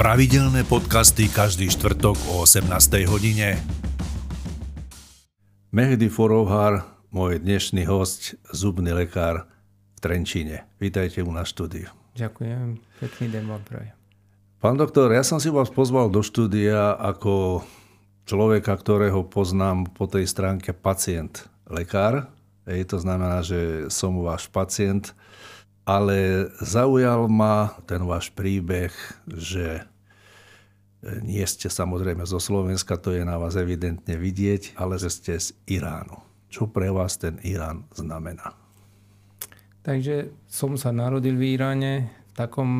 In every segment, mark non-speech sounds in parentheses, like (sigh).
Pravidelné podcasty každý štvrtok o 18. hodine. Mehdi Forovhar, môj dnešný host, zubný lekár v Trenčíne. Vítajte u nás štúdiu. Ďakujem, pekný deň vám prajem. Pán doktor, ja som si vás pozval do štúdia ako človeka, ktorého poznám po tej stránke pacient, lekár. Ej, to znamená, že som váš pacient ale zaujal ma ten váš príbeh, že nie ste samozrejme zo Slovenska, to je na vás evidentne vidieť, ale že ste z Iránu. Čo pre vás ten Irán znamená? Takže som sa narodil v Iráne, v takom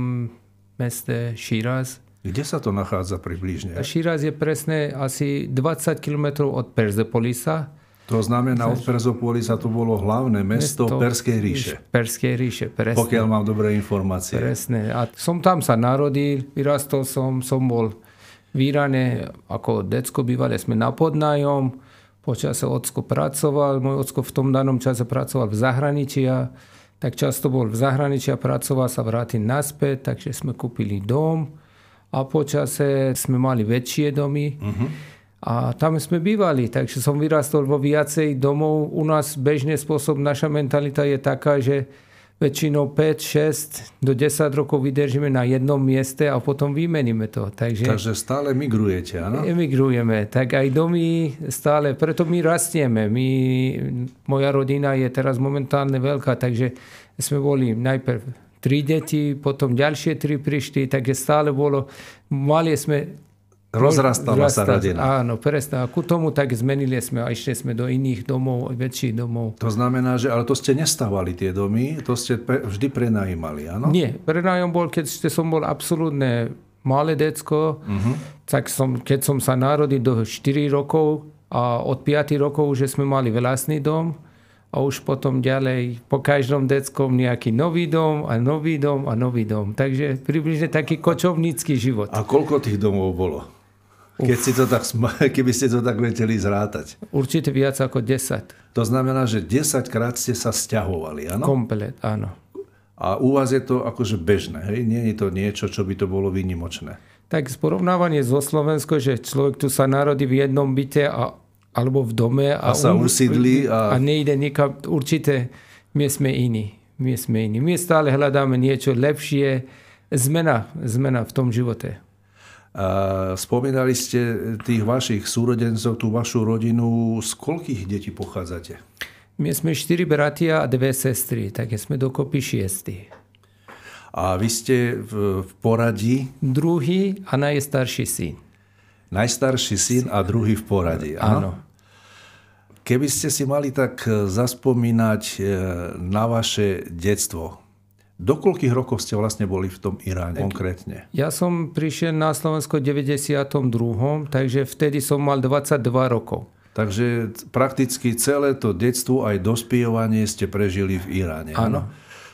meste Shiraz. Kde sa to nachádza približne? Shiraz je presne asi 20 km od Perzepolisa to znamená, od Perzopolisa to bolo hlavné mesto, mesto Perskej ríše. Perskej ríše, presne. Pokiaľ mám dobré informácie. Presne. A som tam sa narodil, vyrastol som, som bol v Iráne ako decko bývali sme na podnájom. Počase ocko pracoval, môj ocko v tom danom čase pracoval v zahraničí a tak často bol v zahraničí a pracoval sa vrátil naspäť, takže sme kúpili dom a počase sme mali väčšie domy. Uh-huh. A tam sme bývali, takže som vyrastol vo viacej domov. U nás bežný spôsob, naša mentalita je taká, že väčšinou 5, 6 do 10 rokov vydržíme na jednom mieste a potom vymeníme to. Takže, takže stále migrujete, áno? Emigrujeme, tak aj domy stále, preto my rastieme. My, moja rodina je teraz momentálne veľká, takže sme boli najprv tri deti, potom ďalšie tri prišli, takže stále bolo, mali sme Rozrastala sa rodina. Áno, presne. A ku tomu tak zmenili sme a išli sme do iných domov, väčších domov. To znamená, že ale to ste nestávali tie domy, to ste pre, vždy prenajímali, áno? Nie, prenájom bol, keď som bol absolútne malé decko, uh-huh. tak som, keď som sa narodil do 4 rokov a od 5 rokov už sme mali vlastný dom a už potom ďalej po každom deckom nejaký nový dom a nový dom a nový dom. Takže približne taký kočovnícky život. A koľko tých domov bolo? Keď si to tak, (laughs) keby ste to tak vedeli zrátať. Určite viac ako 10. To znamená, že 10 krát ste sa stiahovali, áno? Komplet, áno. A u vás je to akože bežné, hej? Nie je to niečo, čo by to bolo výnimočné. Tak porovnávanie zo Slovensko, že človek tu sa narodí v jednom byte a, alebo v dome a, a sa um, usídli a... a nejde nikam. Určite my sme iní. My sme iní. My stále hľadáme niečo lepšie. Zmena, zmena v tom živote. A spomínali ste tých vašich súrodencov, tú vašu rodinu. Z koľkých detí pochádzate? My sme štyri bratia a dve sestry, tak sme dokopy šiesti. A vy ste v, v poradí? Druhý a najstarší syn. Najstarší syn a druhý v poradí, áno? Keby ste si mali tak zaspomínať e, na vaše detstvo, do koľkých rokov ste vlastne boli v tom Iráne konkrétne? Ja som prišiel na Slovensko v 92. takže vtedy som mal 22 rokov. Takže prakticky celé to detstvo aj dospievanie ste prežili v Iráne. Áno.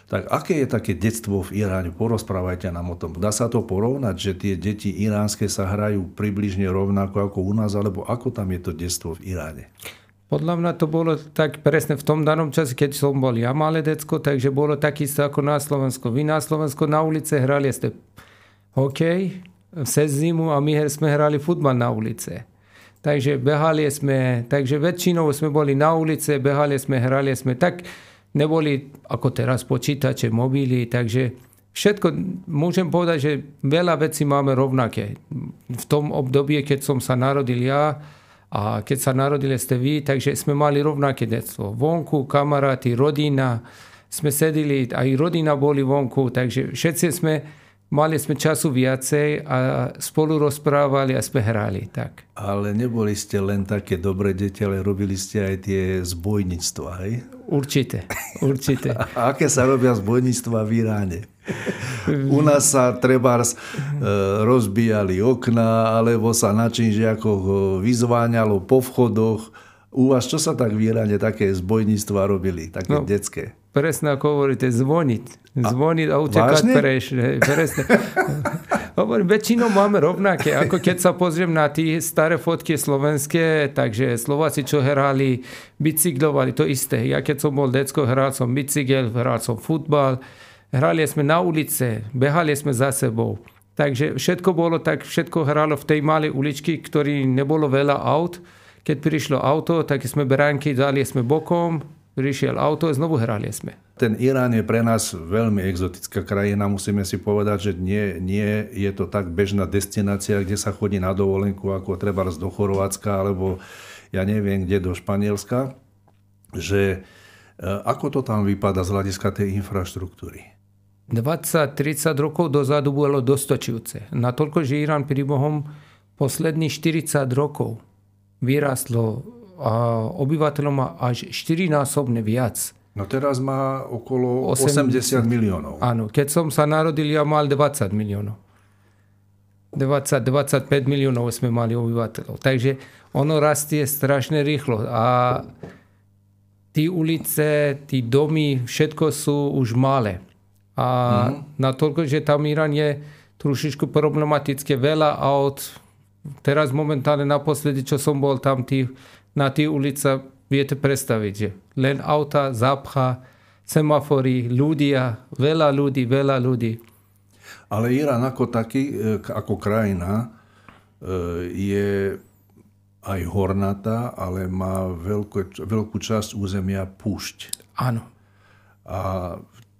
Tak aké je také detstvo v Iráne? Porozprávajte nám o tom. Dá sa to porovnať, že tie deti iránske sa hrajú približne rovnako ako u nás, alebo ako tam je to detstvo v Iráne? Podľa mňa to bolo tak presne v tom danom čase, keď som bol ja malé decko, takže bolo takisto ako na Slovensku. Vy na Slovensku na ulice hrali ste hokej cez zimu a my sme hrali futbal na ulice. Takže behali sme, takže väčšinou sme boli na ulice, behali sme, hrali sme. Tak neboli ako teraz počítače, mobily, takže všetko, môžem povedať, že veľa vecí máme rovnaké. V tom období, keď som sa narodil ja, a keď sa narodili ste vy, takže sme mali rovnaké detstvo. Vonku, kamaráti, rodina, sme sedeli, aj rodina boli vonku, takže všetci sme, mali sme času viacej a spolu rozprávali a sme hrali. Tak. Ale neboli ste len také dobré deti, ale robili ste aj tie zbojníctva, hej? Určite, určite. (laughs) a aké sa robia zbojníctva v Iráne? U nás sa treba e, rozbíjali okna, alebo sa na činžiakoch e, vyzváňalo po vchodoch. U vás čo sa tak v Iráne také zbojníctva robili, také no, detské? Presne ako hovoríte, zvoniť. Zvoniť a utekať preš. Presne. (laughs) Hovorím, väčšinou máme rovnaké. Ako keď sa pozriem na tie staré fotky slovenské, takže Slováci, čo hrali, bicyklovali, to isté. Ja keď som bol decko, hral som bicykel, hral som futbal. Hrali sme na ulice, behali sme za sebou. Takže všetko bolo tak, všetko hralo v tej malej uličky, ktorý nebolo veľa aut. Keď prišlo auto, tak sme beránky dali sme bokom, prišiel auto a znovu hrali sme. Ten Irán je pre nás veľmi exotická krajina, musíme si povedať, že nie, nie je to tak bežná destinácia, kde sa chodí na dovolenku, ako treba do Chorvátska, alebo ja neviem, kde do Španielska, že e, ako to tam vypadá z hľadiska tej infraštruktúry? 20-30 rokov dozadu bolo dostačujúce. Natoľko, že Irán pri Bohom posledných 40 rokov vyrastlo a obyvateľom má až 4-násobne viac. No teraz má okolo 80, 80 miliónov. Áno, keď som sa narodil, ja mal 20 miliónov. 20-25 miliónov sme mali obyvateľov. Takže ono rastie strašne rýchlo. A tí ulice, tí domy, všetko sú už malé. A mm-hmm. natoľko, že tam Irán je trošičku problematické, veľa aut. Teraz momentálne naposledy, čo som bol tam, tí, na tí ulica, viete predstaviť, len auta, zápcha, semafory, ľudia, veľa ľudí, veľa ľudí. Ale Irán ako taký, e, ako krajina, e, je aj hornatá, ale má veľkú, veľkú časť územia púšť. Áno. A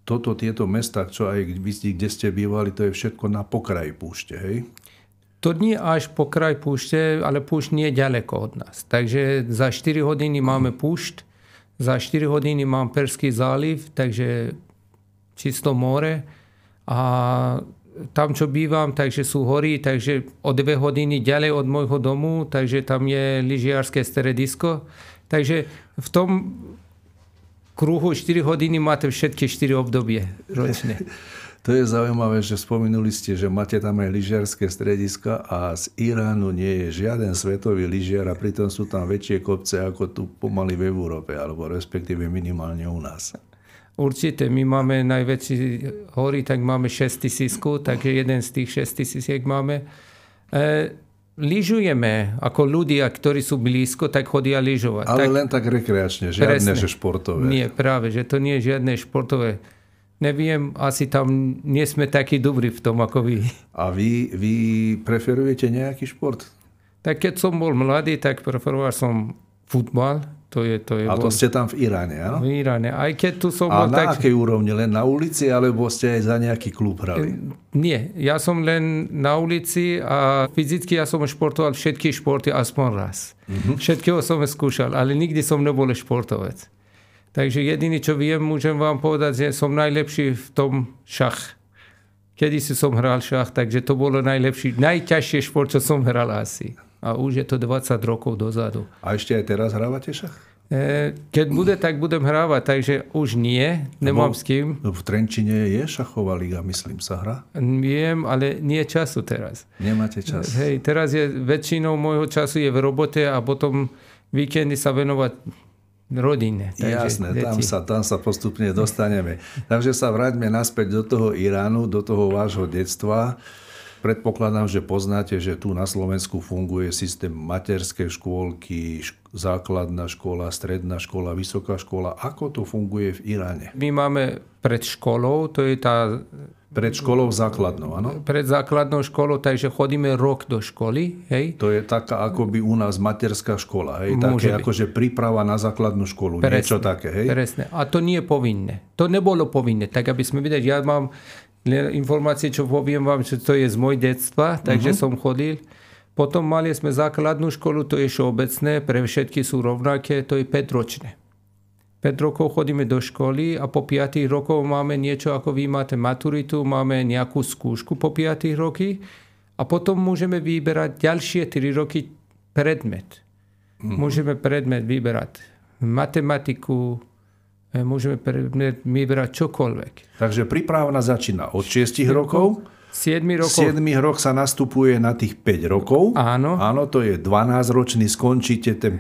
toto, tieto mesta, čo aj vy, kde ste bývali, to je všetko na pokraji púšte, hej? To nie až po kraj púšte, ale púšť nie je ďaleko od nás. Takže za 4 hodiny máme púšť, za 4 hodiny mám Perský záliv, takže čisto more. A tam, čo bývam, takže sú hory, takže o 2 hodiny ďalej od môjho domu, takže tam je lyžiarské stredisko. Takže v tom kruhu 4 hodiny máte všetky 4 obdobie ročne. (laughs) To je zaujímavé, že spomenuli ste, že máte tam aj lyžiarské strediska a z Iránu nie je žiaden svetový lyžiar a pritom sú tam väčšie kopce ako tu pomaly v Európe, alebo respektíve minimálne u nás. Určite, my máme najväčší hory, tak máme 6 tisícku, takže jeden z tých 6 tisíciek máme. E, lyžujeme ako ľudia, ktorí sú blízko, tak chodia lyžovať. Ale tak, len tak rekreačne, žiadne, presne. že športové. Nie, práve, že to nie je žiadne športové. Neviem, asi tam nie sme takí dobrí v tom, ako vy. A vy, vy preferujete nejaký šport? Tak keď som bol mladý, tak preferoval som futbal, to je, to je a to bol... ste tam v Iráne, áno? V Iráne. Aj keď tu som a bol na tak... akej úrovni? Len na ulici, alebo ste aj za nejaký klub hrali? Nie, ja som len na ulici a fyzicky ja som športoval všetky športy aspoň raz. Mm-hmm. Všetkého som skúšal, ale nikdy som nebol športovec. Takže jediný, čo viem, môžem vám povedať, že som najlepší v tom šach. Kedy si som hral šach, takže to bolo najlepší, najťažšie šport, čo som hral asi a už je to 20 rokov dozadu. A ešte aj teraz hrávate šach? E, keď bude, tak budem hrávať, takže už nie, nemám Lebo, s kým. V Trenčine je šachová liga, myslím, sa hra? Viem, ale nie času teraz. Nemáte čas. Hej, teraz je väčšinou môjho času je v robote a potom víkendy sa venovať rodine. Jasné, tam sa, tam sa postupne dostaneme. takže sa vráťme naspäť do toho Iránu, do toho vášho detstva. Predpokladám, že poznáte, že tu na Slovensku funguje systém materskej škôlky, základná škola, stredná škola, vysoká škola. Ako to funguje v Iráne? My máme pred školou, to je tá... Pred školou základnou, áno? Pred základnou školou, takže chodíme rok do školy, hej? To je taká akoby u nás materská škola, hej? Také akože príprava na základnú školu, presne, niečo také, hej? Presne, a to nie je povinné. To nebolo povinné, tak aby sme videli, ja mám informácie, čo poviem vám, že to je z môj detstva, takže uh-huh. som chodil. Potom mali sme základnú školu, to je všeobecné, pre všetky sú rovnaké, to je 5 ročné. 5 rokov chodíme do školy a po 5 rokov máme niečo, ako vy máte maturitu, máme nejakú skúšku po 5 roky a potom môžeme vyberať ďalšie 3 roky predmet. Uh-huh. Môžeme predmet vyberať matematiku, E, môžeme vybrať čokoľvek. Takže prípravna začína od 6 rokov. 7 rokov. 7 rok sa nastupuje na tých 5 rokov. Áno. Áno, to je 12-ročný, skončíte ten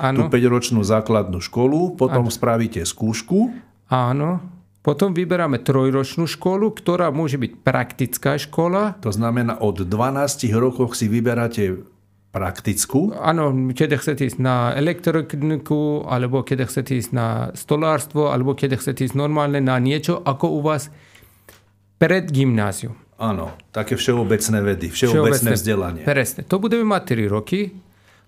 5-ročný, tú 5-ročnú základnú školu, potom Áno. spravíte skúšku. Áno. Potom vyberáme trojročnú školu, ktorá môže byť praktická škola. To znamená, od 12 rokov si vyberáte praktickú? Áno, keď chcete ísť na elektroniku, alebo keď chcete ísť na stolárstvo, alebo keď chcete ísť normálne na niečo, ako u vás pred gymnázium. Áno, také všeobecné vedy, všeobecné, vzdelanie. Presne. To budeme mať 3 roky.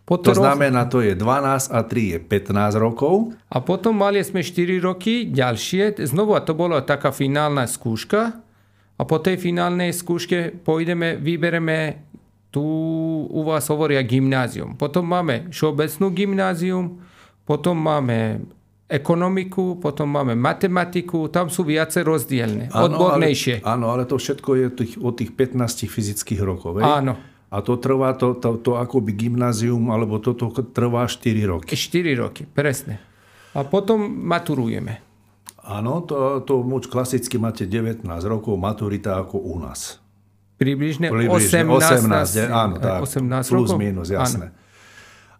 Po to troch... znamená, to je 12 a 3 je 15 rokov. A potom mali sme 4 roky ďalšie. Znovu, to bola taká finálna skúška. A po tej finálnej skúške pôjdeme, vybereme tu u vás hovoria gymnázium. Potom máme všeobecnú gymnázium, potom máme ekonomiku, potom máme matematiku, tam sú viacej rozdielne, áno, odbornejšie. Ale, áno, ale to všetko je tých, od tých 15 fyzických rokov. Vej? Áno. A to trvá, to, to, to akoby gymnázium, alebo toto trvá 4 roky. 4 roky, presne. A potom maturujeme. Áno, to, to klasicky máte 19 rokov, maturita ako u nás. Približne, Približne 18, 18 áno, tak, 18 plus rokov? minus, jasné. Áno.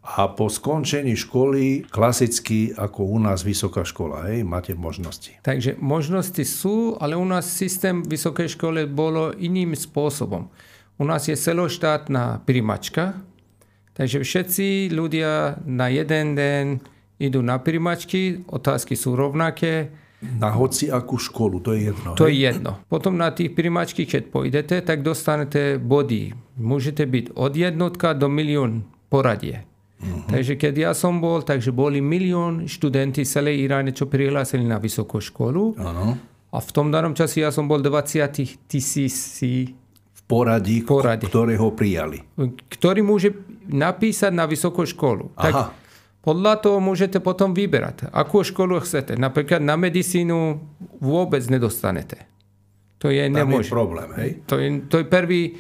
A po skončení školy, klasicky ako u nás vysoká škola, hej, máte možnosti. Takže možnosti sú, ale u nás systém vysokej školy bolo iným spôsobom. U nás je celoštátna primačka, takže všetci ľudia na jeden deň idú na primačky, otázky sú rovnaké, na hoci akú školu, to je jedno. To hej? je jedno. Potom na tých primačky, keď pôjdete, tak dostanete body. Môžete byť od jednotka do milión poradie. Uh-huh. Takže keď ja som bol, takže boli milión študenti celej Iráne, čo prihlásili na vysokú školu. Ano. A v tom danom čase ja som bol 20 tisíc v poradí, poradí, ktorého prijali. Ktorý môže napísať na vysokú školu. Aha. Tak podľa toho môžete potom vyberať, akú školu chcete. Napríklad na medicínu vôbec nedostanete. To je Tam nemôže. je problém, hej? To je, to je prvý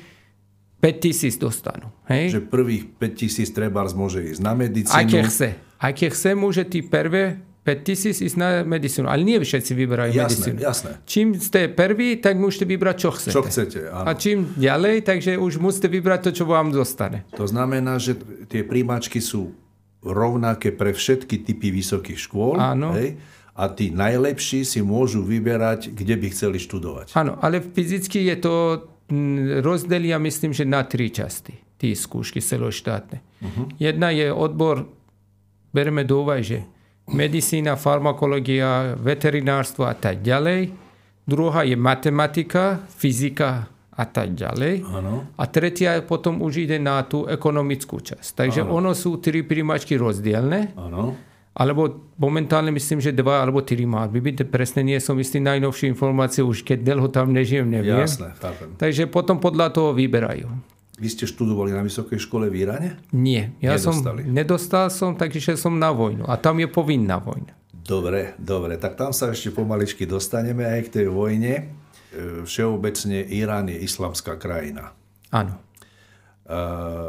5 tisíc dostanú. Hej? Že prvých 5 tisíc treba môže ísť na medicínu. Keď chce. Keď chce, môže tí prvé 5 tisíc ísť na medicínu. Ale nie všetci vyberajú jasné, medicínu. Jasné. Čím ste prvý, tak môžete vybrať, čo chcete. Čo chcete, áno. A čím ďalej, takže už musíte vybrať to, čo vám zostane. To znamená, že tie príjmačky sú rovnaké pre všetky typy vysokých škôl. Áno. Hej? A tí najlepší si môžu vyberať, kde by chceli študovať. Áno, ale fyzicky je to rozdelia, myslím, že na tri časti, tí skúšky celoštátne. Uh-huh. Jedna je odbor, bereme do úvahy, že medicína, farmakológia, veterinárstvo a tak ďalej. Druhá je matematika, fyzika, a tak ďalej. Ano. A tretia potom už ide na tú ekonomickú časť. Takže ano. ono sú tri príjmačky rozdielne. Ano. Alebo momentálne myslím, že dva alebo tri má. byť. Presne nie som istý najnovšiu informáciu, už keď dlho tam nežijem, neviem. Chápem. Takže potom podľa toho vyberajú. Vy ste študovali na vysokej škole v Iráne? Nie. Ja Nedostali. som, nedostal som, takže som na vojnu. A tam je povinná vojna. Dobre, dobre. Tak tam sa ešte pomaličky dostaneme aj k tej vojne. E, všeobecne Irán je islamská krajina. Áno. E,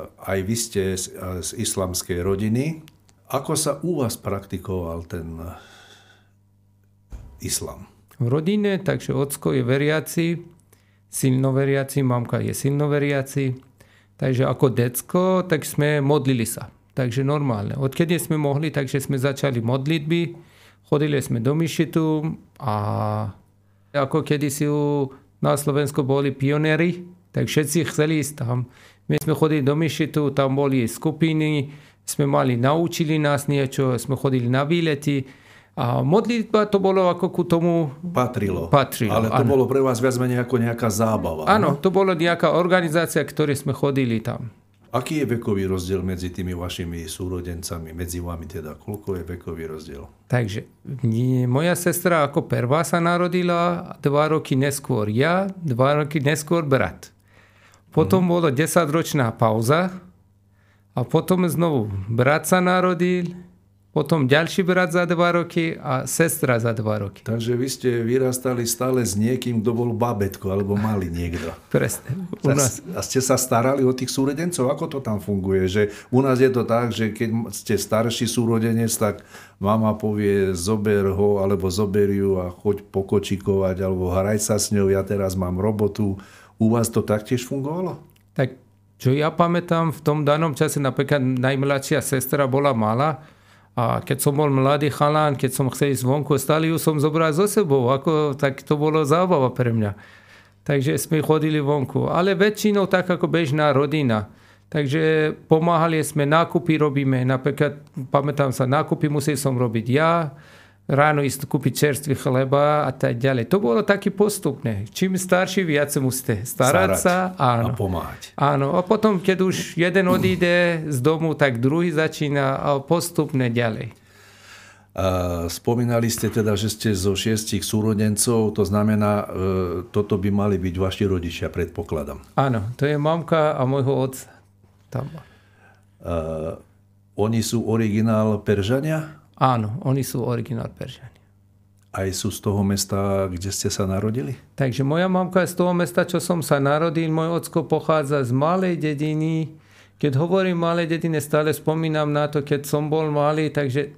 aj vy ste z, z islamskej rodiny. Ako sa u vás praktikoval ten islam? V rodine, takže ocko je veriaci, silno veriaci, mamka je silno veriaci. Takže ako decko, tak sme modlili sa. Takže normálne. Odkedy sme mohli, takže sme začali modlitby, chodili sme do myšitu a ako kedysi na Slovensku boli pionieri, tak všetci chceli ísť tam. My sme chodili do Myšitu, tam boli skupiny, sme mali, naučili nás niečo, sme chodili na výlety. A modlitba to bolo ako ku tomu... Patrilo. Patrilo, Ale to ano. bolo pre vás viac menej ako nejaká zábava. Áno, to bolo nejaká organizácia, ktorej sme chodili tam. Aký je vekový rozdiel medzi tými vašimi súrodencami, medzi vami teda? Koľko je vekový rozdiel? Takže moja sestra ako prvá sa narodila, dva roky neskôr ja, dva roky neskôr brat. Potom mm. bolo 10-ročná pauza a potom znovu brat sa narodil, potom ďalší brat za dva roky a sestra za dva roky. Takže vy ste vyrastali stále s niekým, kto bol babetko alebo mali niekto. (laughs) Presne. U nás. A ste sa starali o tých súrodencov? Ako to tam funguje? Že u nás je to tak, že keď ste starší súrodenec, tak mama povie zober ho alebo zober ju a choď pokočikovať alebo hraj sa s ňou, ja teraz mám robotu. U vás to taktiež fungovalo? Tak čo ja pamätám, v tom danom čase napríklad najmladšia sestra bola malá, a keď som bol mladý chalán, keď som chcel ísť vonku, stále ju som zobral so sebou. Ako, tak to bolo zábava pre mňa. Takže sme chodili vonku. Ale väčšinou tak ako bežná rodina. Takže pomáhali sme, nákupy robíme. Napríklad, pamätám sa, nákupy musel som robiť ja. Ráno ísť kúpiť čerstvý chleba a tak ďalej. To bolo taký postupné. Čím starší, viac musíte starať Starať sa. Áno. A pomáhať. Áno, a potom, keď už jeden odíde z domu, tak druhý začína a postupne ďalej. A spomínali ste teda, že ste zo šiestich súrodencov, to znamená, e, toto by mali byť vaši rodičia, predpokladám. Áno, to je mamka a môjho otca. Tam. A oni sú originál Peržania? Áno, oni sú originál Peržani. Aj sú z toho mesta, kde ste sa narodili? Takže moja mamka je z toho mesta, čo som sa narodil. Môj ocko pochádza z malej dediny. Keď hovorím malej dedine, stále spomínam na to, keď som bol malý, takže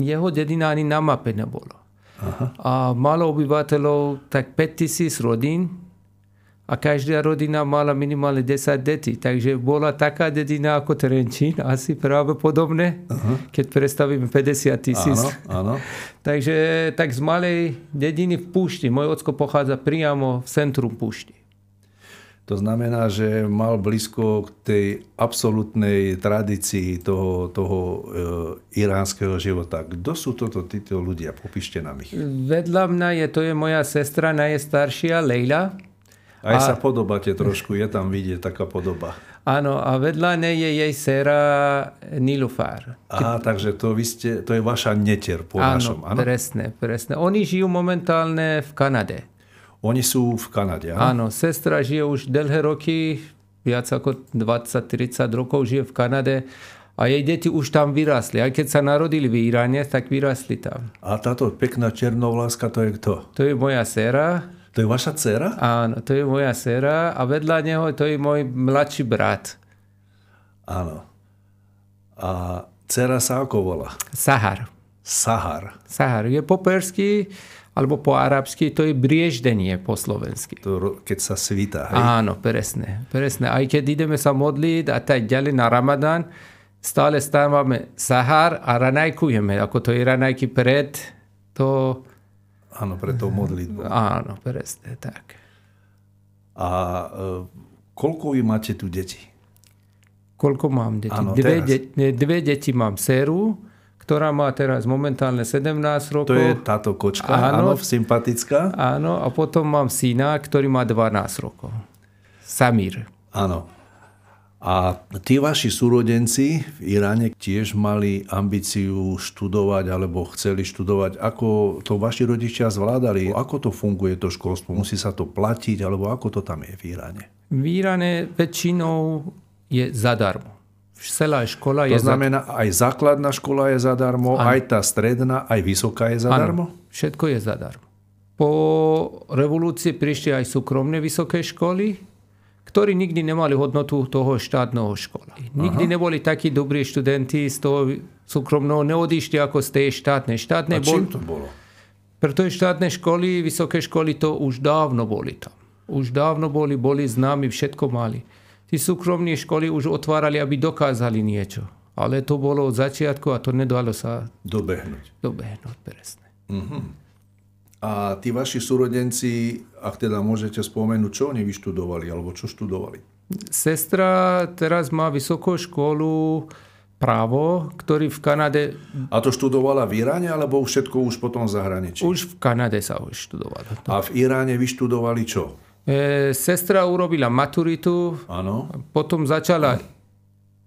jeho dedina ani na mape nebolo. Aha. A malo obyvateľov tak 5000 rodín a každá rodina mala minimálne 10 detí. Takže bola taká dedina ako Trenčín, asi práve podobné, Aha. keď predstavíme 50 tisíc. Áno, áno. (laughs) Takže tak z malej dediny v púšti. Môj ocko pochádza priamo v centrum púšti. To znamená, že mal blízko k tej absolútnej tradícii toho, toho e, iránskeho života. Kto sú toto títo ľudia? Popíšte nám ich. Vedľa mňa je, to je moja sestra najstaršia, Leila. Aj a... sa podobáte trošku, je tam vidieť taká podoba. Áno, a vedľa nej je jej séra Nilufar. Aha, takže to, vy ste, to je vaša netier po áno, našom, áno? presne, presne. Oni žijú momentálne v Kanade. Oni sú v Kanade, Áno, áno? sestra žije už dlhé roky, viac ako 20-30 rokov žije v Kanade a jej deti už tam vyrastli. Aj keď sa narodili v Iráne, tak vyrastli tam. A táto pekná černovláska, to je kto? To je moja séra. To je vaša dcera? Áno, to je moja séra a vedľa neho to je môj mladší brat. Áno. A dcera sa ako volá? Sahar. Sahar. Sahar. Je po persky, alebo po arabsky, to je brieždenie po slovensky. To, keď sa svíta, hej? Áno, presne, presne. Aj keď ideme sa modliť a tak ďalej na Ramadán, stále stávame sahar a ranajkujeme, ako to je ranajky pred to... Áno, pred tou modlitbou. Áno, presne, tak. A e, koľko vy máte tu deti? Koľko mám deti? Áno, dve, teraz. de, dve deti mám séru, ktorá má teraz momentálne 17 rokov. To je táto kočka, áno, áno sympatická. Áno, a potom mám syna, ktorý má 12 rokov. Samír. Áno. A tí vaši súrodenci v Iráne tiež mali ambíciu študovať alebo chceli študovať. Ako to vaši rodičia zvládali? Ako to funguje to školstvo? Musí sa to platiť? Alebo ako to tam je v Iráne? V Iráne väčšinou je zadarmo. Celá škola je To znamená, aj základná škola je zadarmo, Áno. aj tá stredná, aj vysoká je zadarmo? Áno, všetko je zadarmo. Po revolúcii prišli aj súkromné vysoké školy, ktorí nikdy nemali hodnotu toho štátneho školy. Nikdy neboli takí dobrí študenti z toho súkromného, neodišli ako z tej štátnej. Štátne A bol, čím to bolo? pretože štátne školy, vysoké školy to už dávno boli tam. Už dávno boli, boli známi, všetko mali. Tí súkromní školy už otvárali, aby dokázali niečo. Ale to bolo od začiatku a to nedalo sa Dobehnúť. dobehnúť presne. A tí vaši súrodenci, ak teda môžete spomenúť, čo oni vyštudovali, alebo čo študovali? Sestra teraz má vysokú školu právo, ktorý v Kanade, A to študovala v Iráne, alebo všetko už potom v zahraničí? už v Kanade sa už študovala. A v Iráne vyštudovali čo? E, sestra urobila maturitu, Áno. potom začala,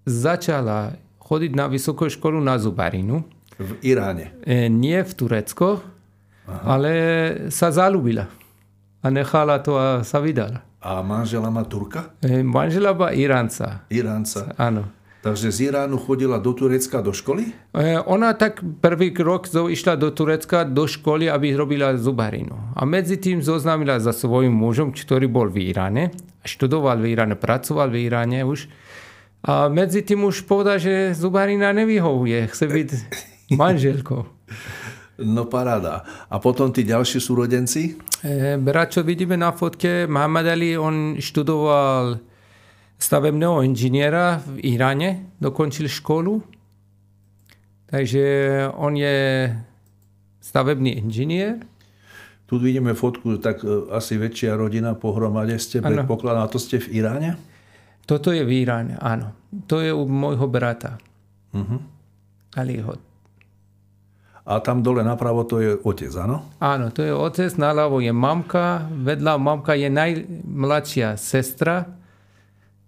začala chodiť na vysokú školu na zubarinu. V Iráne. E, nie v Turecko, ale sa zalúbila. A nechala to a sa vydala. A manžela má Turka? E, manžela bola Iránca. Iránca. Áno. Takže z Iránu chodila do Turecka do školy? E, Ona tak prvý rok zo- išla do Turecka do školy, aby robila zubarinu. A medzi tým zoznámila za svojím mužom, ktorý bol v Iráne. Študoval v Iráne, pracoval v Iráne už. A medzi tým už povedal, že zubarina nevyhovuje. Chce byť (laughs) manželkou. No paráda. A potom tí ďalší súrodenci? E, brat, čo vidíme na fotke, Mohamed Ali, on študoval stavebného inžiniera v Iráne, dokončil školu. Takže on je stavebný inžinier. Tu vidíme fotku, tak e, asi väčšia rodina pohromade ste, Áno. predpokladám. A to ste v Iráne? Toto je v Iráne, áno. To je u môjho brata. Uh-huh. Aliho. A tam dole napravo to je otec, áno? Áno, to je otec, naľavo je mamka, vedľa mamka je najmladšia sestra,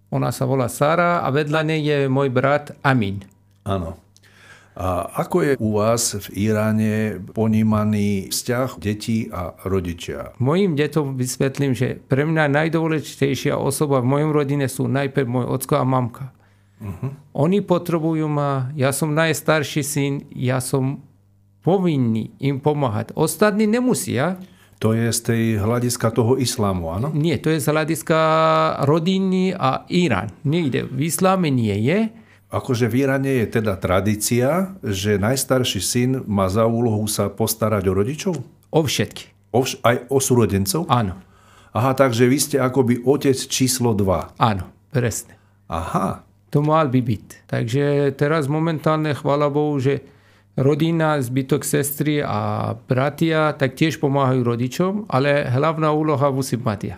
ona sa volá Sara a vedľa nej je môj brat Amin. Áno. A ako je u vás v Iráne ponímaný vzťah detí a rodičia? Mojim detom vysvetlím, že pre mňa najdôležitejšia osoba v mojom rodine sú najprv môj ocko a mamka. Uh-huh. Oni potrebujú ma, ja som najstarší syn, ja som povinný im pomáhať. Ostatní nemusia. To je z tej hľadiska toho islámu, áno? Nie, to je z hľadiska rodiny a Irán. Nejde. V isláme nie je. Akože v Iráne je teda tradícia, že najstarší syn má za úlohu sa postarať o rodičov? O všetky. O vš- aj o súrodencov? Áno. Aha, takže vy ste akoby otec číslo 2. Áno, presne. Aha. To mal by byť. Takže teraz momentálne, chvála Bohu, že rodina, zbytok sestry a bratia tak tiež pomáhajú rodičom, ale hlavná úloha musí mať ja.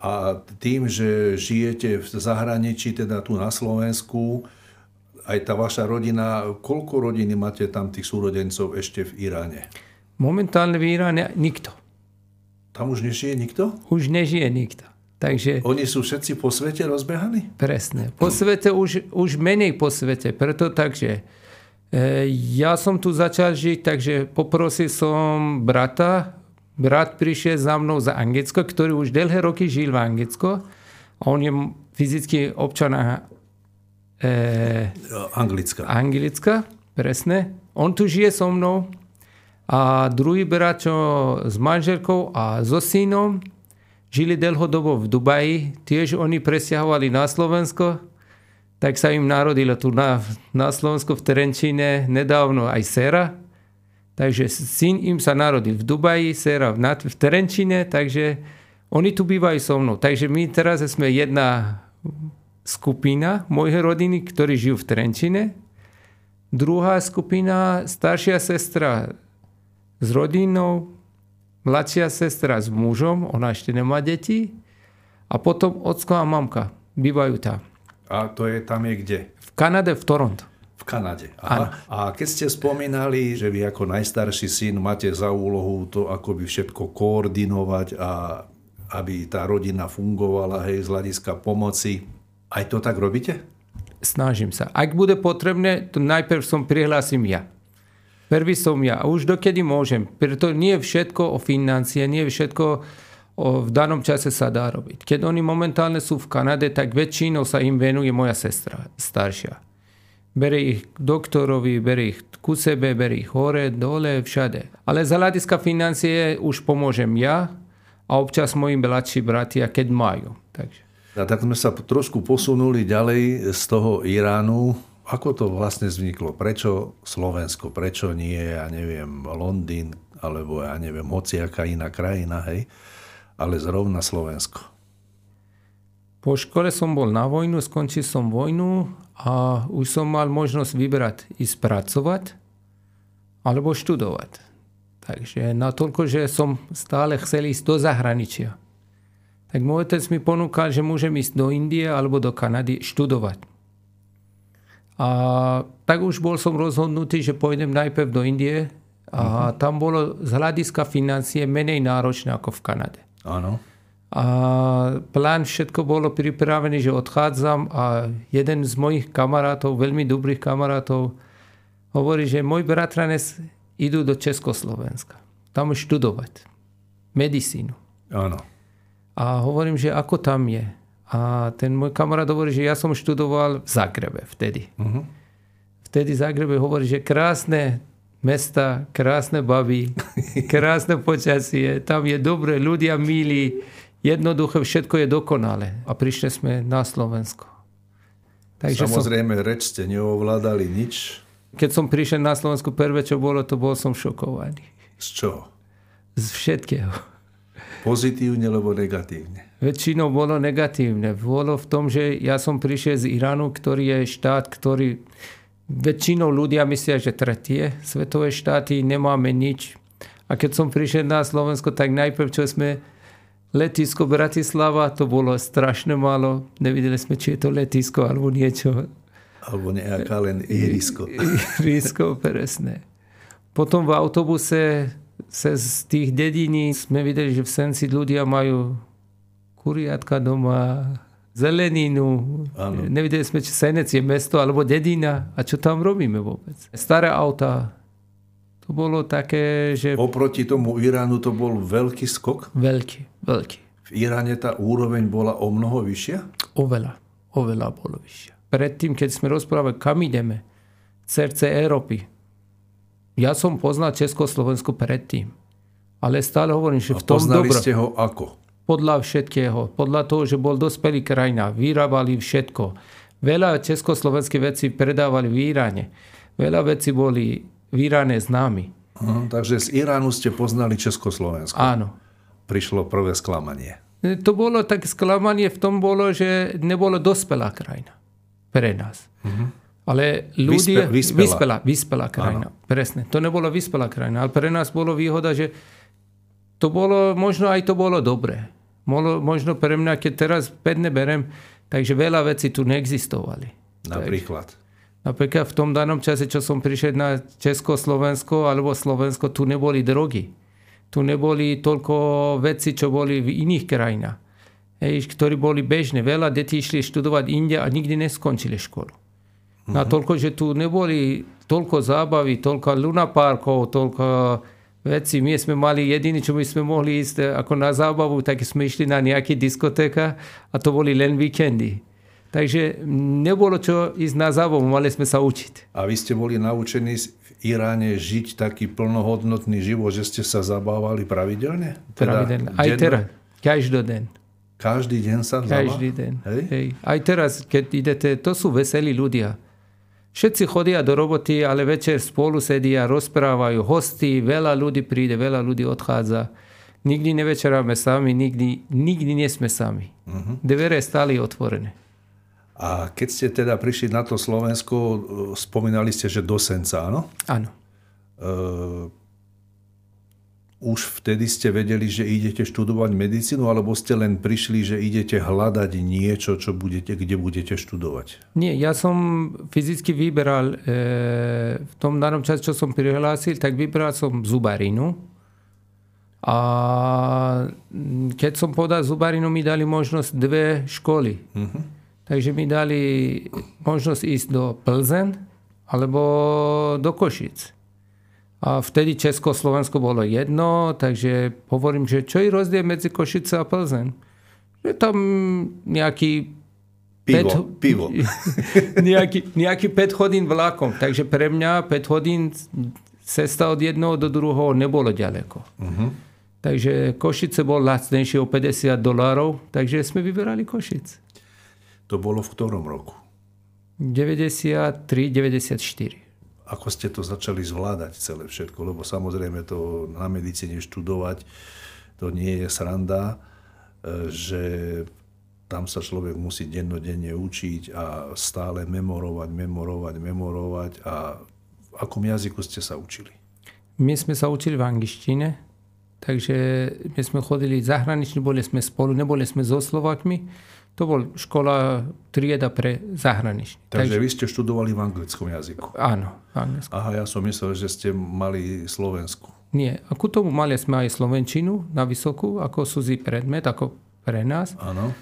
A tým, že žijete v zahraničí, teda tu na Slovensku, aj tá vaša rodina, koľko rodiny máte tam tých súrodencov ešte v Iráne? Momentálne v Iráne nikto. Tam už nežije nikto? Už nežije nikto. Takže... Oni sú všetci po svete rozbehaní? Presne. Po svete už, už menej po svete. Preto takže ja som tu začal žiť, takže poprosil som brata. Brat prišiel za mnou za Anglicko, ktorý už dlhé roky žil v Anglicko. A on je fyzicky občan e, Anglicka. Anglicka, presne. On tu žije so mnou. A druhý brat, s manželkou a so synom, žili dlhodobo v Dubaji, tiež oni presťahovali na Slovensko, tak sa im narodilo tu na, na Slovensku v Terenčine nedávno aj Sera. Takže syn im sa narodil v Dubaji, Sera v, v Terenčine, takže oni tu bývajú so mnou. Takže my teraz sme jedna skupina mojej rodiny, ktorí žijú v Terenčine. Druhá skupina, staršia sestra s rodinou, mladšia sestra s mužom, ona ešte nemá deti. A potom ocko a mamka bývajú tam. A to je tam je kde? V Kanade, v Toronto. V Kanade. Aha. A keď ste spomínali, že vy ako najstarší syn máte za úlohu to akoby všetko koordinovať a aby tá rodina fungovala hej, z hľadiska pomoci, aj to tak robíte? Snažím sa. Ak bude potrebné, to najprv som prihlásim ja. Prvý som ja. A už dokedy môžem. Preto nie všetko o financie, nie všetko v danom čase sa dá robiť. Keď oni momentálne sú v Kanade, tak väčšinou sa im venuje moja sestra, staršia. Bere ich k doktorovi, bere ich ku sebe, bere ich hore, dole, všade. Ale za hľadiska financie už pomôžem ja a občas moji mladší bratia, keď majú. Takže. A tak sme sa trošku posunuli ďalej z toho Iránu ako to vlastne vzniklo? Prečo Slovensko? Prečo nie, ja neviem, Londýn, alebo ja neviem, hociaká iná krajina, hej? Ale zrovna Slovensko. Po škole som bol na vojnu, skončil som vojnu a už som mal možnosť vybrať ísť pracovať alebo študovať. Takže na toľko, že som stále chcel ísť do zahraničia. Tak môj otec mi ponúkal, že môžem ísť do Indie alebo do Kanady študovať. A tak už bol som rozhodnutý, že pôjdem najprv do Indie a uh-huh. tam bolo z hľadiska financie menej náročné ako v Kanade. Áno. A plán všetko bolo pripravený, že odchádzam a jeden z mojich kamarátov, veľmi dobrých kamarátov, hovorí, že môj bratranec idú do Československa. Tam študovať. Medicínu. Áno. A hovorím, že ako tam je. A ten môj kamarát hovorí, že ja som študoval v Zagrebe vtedy. Uh-huh. Vtedy Zagrebe hovorí, že krásne mesta, krásne baby, (laughs) krásne počasie, tam je dobre, ľudia milí, jednoduché, všetko je dokonalé. A prišli sme na Slovensko. Takže Samozrejme, som, reč ste neovládali nič. Keď som prišiel na Slovensku, prvé, čo bolo, to bol som šokovaný. Z čoho? Z všetkého. Pozitívne alebo negatívne? Väčšinou bolo negatívne. Bolo v tom, že ja som prišiel z Iránu, ktorý je štát, ktorý väčšinou ľudia myslia, že tretie svetové štáty nemáme nič. A keď som prišiel na Slovensko, tak najprv, čo sme letisko Bratislava, to bolo strašne málo. Nevideli sme, či je to letisko alebo niečo. Alebo nejaká len irisko. (laughs) Irisko, presne. Potom v autobuse sa z tých dedíní sme videli, že v Senci ľudia majú kuriatka doma, zeleninu. Áno. Nevideli sme, či Senec je mesto alebo dedina a čo tam robíme vôbec. Staré auta, to bolo také, že Oproti tomu Iránu to bol veľký skok. veľký, veľký. V Iráne tá úroveň bola o mnoho vyššia. Oveľa, oveľa bolo vyššia. Predtým, keď sme rozprávali, kam ideme, srdce Európy. Ja som poznal Československo predtým. Ale stále hovorím, že A v tom poznali dobro, ste ho ako? Podľa všetkého, podľa toho, že bol dospelý krajina, vyrábali všetko. Veľa československých vecí predávali v Iráne. Veľa vecí boli v Iráne známi. Aha, takže z Iránu ste poznali Československo. Áno. Prišlo prvé sklamanie. To bolo tak sklamanie v tom bolo, že nebolo dospelá krajina pre nás. Ale ľudia... Vyspe- vyspelá. vyspelá, vyspelá krajina. Presne. To nebolo vyspelá krajina. Ale pre nás bolo výhoda, že to bolo, možno aj to bolo dobré. Možno pre mňa, keď teraz spätne berem, takže veľa vecí tu neexistovali. Napríklad. Napríklad v tom danom čase, čo som prišiel na Československo alebo Slovensko, tu neboli drogy. Tu neboli toľko veci, čo boli v iných krajinách. Hej, ktorí boli bežné. Veľa detí išli študovať inde a nikdy neskončili školu. Na toľko, že tu neboli toľko zábavy, toľko lunaparkov, toľko veci. My sme mali jediný, čo my sme mohli ísť eh, ako na zábavu, tak sme išli na nejaké diskotéka a to boli len víkendy. Takže nebolo čo ísť na zábavu, mali sme sa učiť. A vy ste boli naučení v Iráne žiť taký plnohodnotný život, že ste sa zabávali pravidelne? Pravidelne. Aj teraz, každý deň. Každý deň sa Každý deň. Hej? Hej. Aj teraz, keď idete, to sú veselí ľudia. Všetci chodia do roboty, ale večer spolu sedia, rozprávajú, hosty, veľa ľudí príde, veľa ľudí odchádza. Nikdy nevečeráme sami, nikdy, nikdy nie sme sami. Uh-huh. Dvere stále otvorené. A keď ste teda prišli na to Slovensko, e, spomínali ste, že do Senca, áno? Áno. Uh, už vtedy ste vedeli, že idete študovať medicínu, alebo ste len prišli, že idete hľadať niečo, čo budete, kde budete študovať? Nie, ja som fyzicky vyberal, e, v tom danom čase, čo som prihlásil, tak vyberal som zubarinu. A keď som podal zubarinu, mi dali možnosť dve školy. Takže mi dali možnosť ísť do Plzen alebo do Košic. A vtedy Československo bolo jedno, takže hovorím, že čo je rozdiel medzi Košice a Plzen? Že tam nejaký Pivo, Pet- pivo. (laughs) nejaký, nejaký 5 hodín vlakom. Takže pre mňa 5 hodín cesta od jednoho do druhého nebolo ďaleko. Uh-huh. Takže Košice bol lacnejšie o 50 dolárov, takže sme vyberali Košic. To bolo v ktorom roku? 93, 94. Ako ste to začali zvládať celé všetko? Lebo samozrejme to na medicíne študovať, to nie je sranda, e, že tam sa človek musí dennodenne učiť a stále memorovať, memorovať, memorovať. A v akom jazyku ste sa učili? My sme sa učili v angličtine, takže my sme chodili zahranične, boli sme spolu, neboli sme so Slovakmi. To bol škola, trieda pre zahraničný. Takže vy ste študovali v anglickom jazyku. Áno, v Anglicku. Aha, ja som myslel, že ste mali Slovensku. Nie, a ku tomu mali sme aj Slovenčinu na vysokú, ako súzi predmet, ako pre nás. Áno.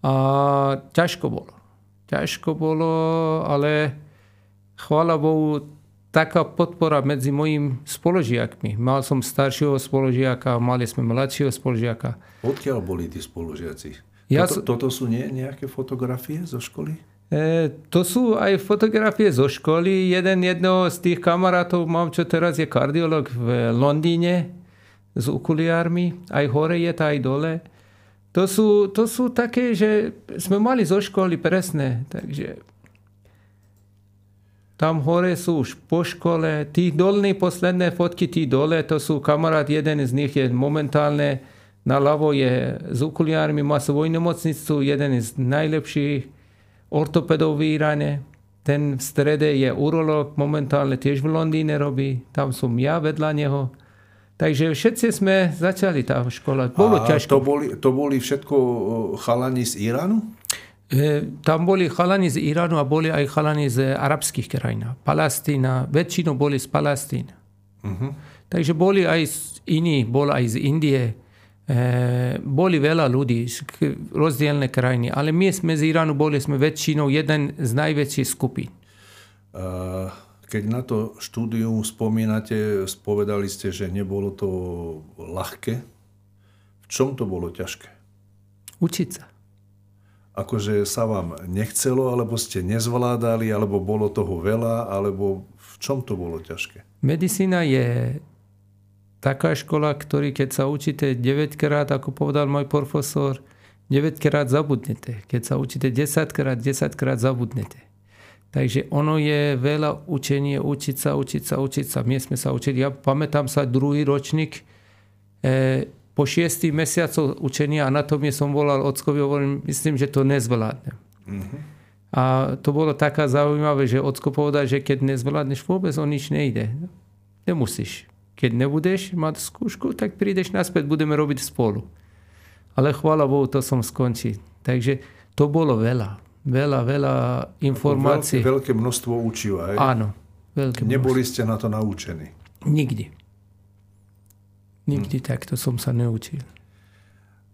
A ťažko bolo. Ťažko bolo, ale chvála Bohu, taká podpora medzi mojimi spoložiakmi. Mal som staršieho spoložiaka, mali sme mladšieho spoložiaka. Odkiaľ boli tí spolužiaci? Ja toto, toto sú nie, nejaké fotografie zo školy? E, to sú aj fotografie zo školy. Jeden jedného z tých kamarátov mám, čo teraz je kardiolog v Londýne s okuliármi. Aj hore je aj dole. To sú, to sú také, že sme mali zo školy presné. Takže tam hore sú už po škole. Tí dolní posledné fotky, tí dole, to sú kamarát, jeden z nich je momentálne na ľavo je s okuliármi, má svoju nemocnicu, jeden z najlepších ortopedov v Iráne. Ten v strede je urolog, momentálne tiež v Londýne robí. Tam som ja vedľa neho. Takže všetci sme začali tá škola. Bolo a ťažko. to boli, to boli všetko chalani z Iránu? E, tam boli chalani z Iránu a boli aj chalani z arabských krajín. Palestína, väčšinou boli z Palestíny. Uh-huh. Takže boli aj iní, bol aj z Indie, e, boli veľa ľudí, rozdielne krajiny, ale my sme z Iránu boli sme väčšinou jeden z najväčších skupín. Keď na to štúdium spomínate, spovedali ste, že nebolo to ľahké. V čom to bolo ťažké? Učiť sa. Akože sa vám nechcelo, alebo ste nezvládali, alebo bolo toho veľa, alebo v čom to bolo ťažké? Medicína je taká škola, ktorý keď sa učíte 9 krát, ako povedal môj profesor, 9 krát zabudnete. Keď sa učíte 10 krát, 10 krát zabudnete. Takže ono je veľa učenie, učiť sa, učiť sa, učiť sa. My sme sa učili. Ja pamätám sa druhý ročník, e, po šiestých mesiacov učenia anatómie som volal ockovi, hovorím, myslím, že to nezvládnem. Mm-hmm. A to bolo taká zaujímavé, že ocko povedal, že keď nezvládneš vôbec, o nič nejde. Nemusíš. Keď nebudeš mať skúšku, tak prídeš naspäť, budeme robiť spolu. Ale chvála Bohu, to som skončil. Takže to bolo veľa. Veľa, veľa informácií. Veľké, veľké množstvo učiva. Áno. Veľké Neboli množstvo. ste na to naučení? Nikdy. Nikdy hmm. takto som sa neučil.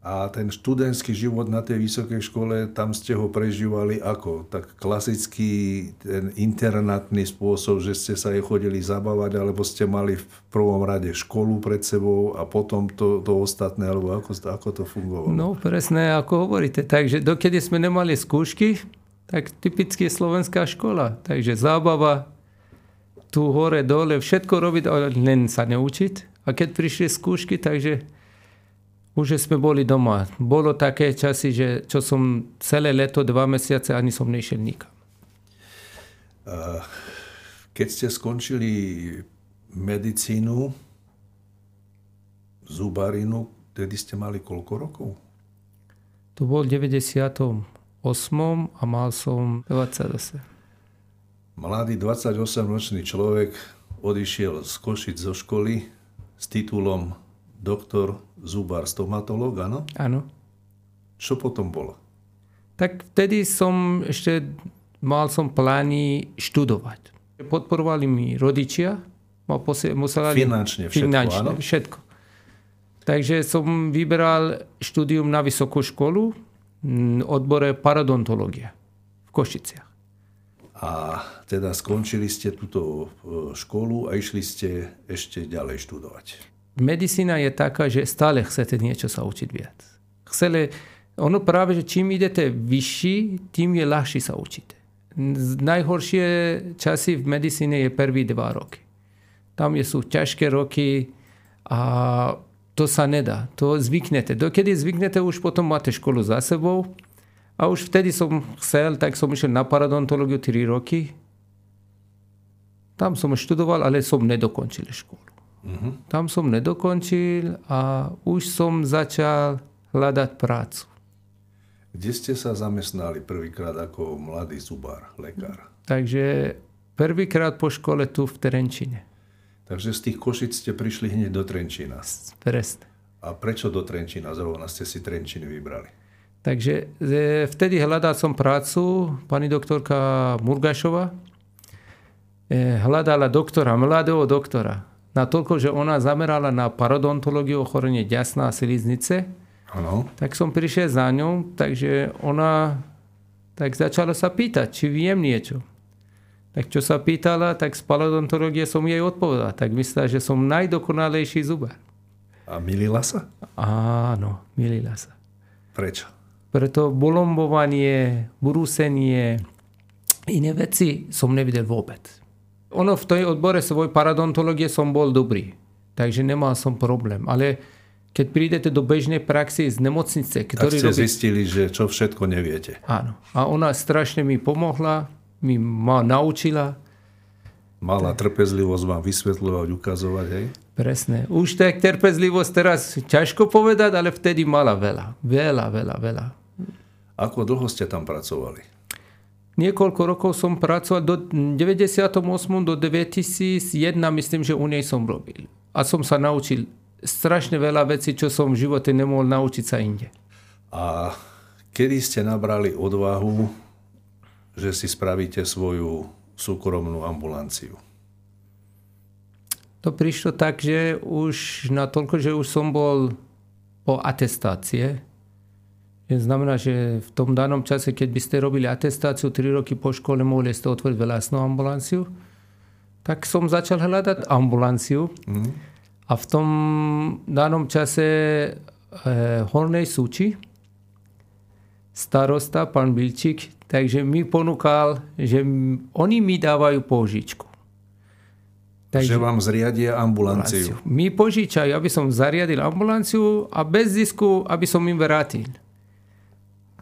A ten študentský život na tej vysokej škole, tam ste ho prežívali ako? Tak klasický ten internátny spôsob, že ste sa aj chodili zabávať, alebo ste mali v prvom rade školu pred sebou a potom to, to ostatné, alebo ako, ako to fungovalo? No presne, ako hovoríte. Takže dokedy sme nemali skúšky, tak typicky slovenská škola. Takže zábava, tu hore, dole, všetko robiť, ale len sa neučiť. A keď prišli skúšky, takže už sme boli doma. Bolo také časy, že čo som celé leto, dva mesiace, ani som nešiel nikam. Keď ste skončili medicínu, zubarinu, tedy ste mali koľko rokov? To bol v 98. a mal som 28. Mladý 28-ročný človek odišiel z Košic zo školy s titulom doktor Zubar, stomatológ, áno? Áno. Čo potom bolo? Tak vtedy som ešte mal som plány študovať. Podporovali mi rodičia. Musela finančne všetko, finančne, áno? všetko. Takže som vyberal štúdium na vysokú školu v odbore paradontológia v Košiciach. A teda skončili ste túto e, školu a išli ste ešte ďalej študovať medicína je taká, že stále chcete niečo sa učiť viac. Chceli, ono práve, že čím idete vyšší, tým je ľahšie sa učiť. Najhoršie časy v medicíne je prvý dva roky. Tam sú ťažké roky a to sa nedá. To zvyknete. Dokedy zvyknete, už potom máte školu za sebou. A už vtedy som chcel, tak som išiel na paradontológiu 3 roky. Tam som študoval, ale som nedokončil školu. Uh-huh. Tam som nedokončil a už som začal hľadať prácu. Kde ste sa zamestnali prvýkrát ako mladý zubár, lekár? Takže prvýkrát po škole tu v Trenčine. Takže z tých Košic ste prišli hneď do Trenčína. Presne. A prečo do Trenčína? Zrovna ste si Trenčín vybrali. Takže e, vtedy hľadal som prácu, pani doktorka Murgašova e, hľadala doktora, mladého doktora natoľko, že ona zamerala na parodontológiu ochorenie ďasná a siliznice. Ano. Tak som prišiel za ňou, takže ona tak začala sa pýtať, či viem niečo. Tak čo sa pýtala, tak z parodontológie som jej odpovedal. Tak myslela, že som najdokonalejší zubar. A milila sa? Áno, milila sa. Prečo? Preto bolombovanie, brúsenie, iné veci som nevidel vôbec ono v tej odbore svoj paradontológie som bol dobrý. Takže nemal som problém. Ale keď prídete do bežnej praxi z nemocnice, ktorý tak ste robí... zistili, že čo všetko neviete. Áno. A ona strašne mi pomohla, mi ma naučila. Mala tak. trpezlivosť vám vysvetľovať, ukazovať, hej? Presne. Už tak trpezlivosť teraz ťažko povedať, ale vtedy mala veľa. Veľa, veľa, veľa. Ako dlho ste tam pracovali? Niekoľko rokov som pracoval, do 98. do 2001 myslím, že u nej som robil. A som sa naučil strašne veľa vecí, čo som v živote nemohol naučiť sa inde. A kedy ste nabrali odvahu, že si spravíte svoju súkromnú ambulanciu? To prišlo tak, že už natoľko, že už som bol po atestácie. Znamená, že v tom danom čase, keď by ste robili atestáciu 3 roky po škole, mohli ste otvoriť vlastnú ambulanciu. Tak som začal hľadať ambulanciu. Mm. A v tom danom čase e, Hornej Súči starosta, pán Bilčík, takže mi ponúkal, že oni mi dávajú požičku. Takže, že vám zriadia ambulanciu. ambulanciu. Mi požičajú, aby som zariadil ambulanciu a bez zisku, aby som im vrátil.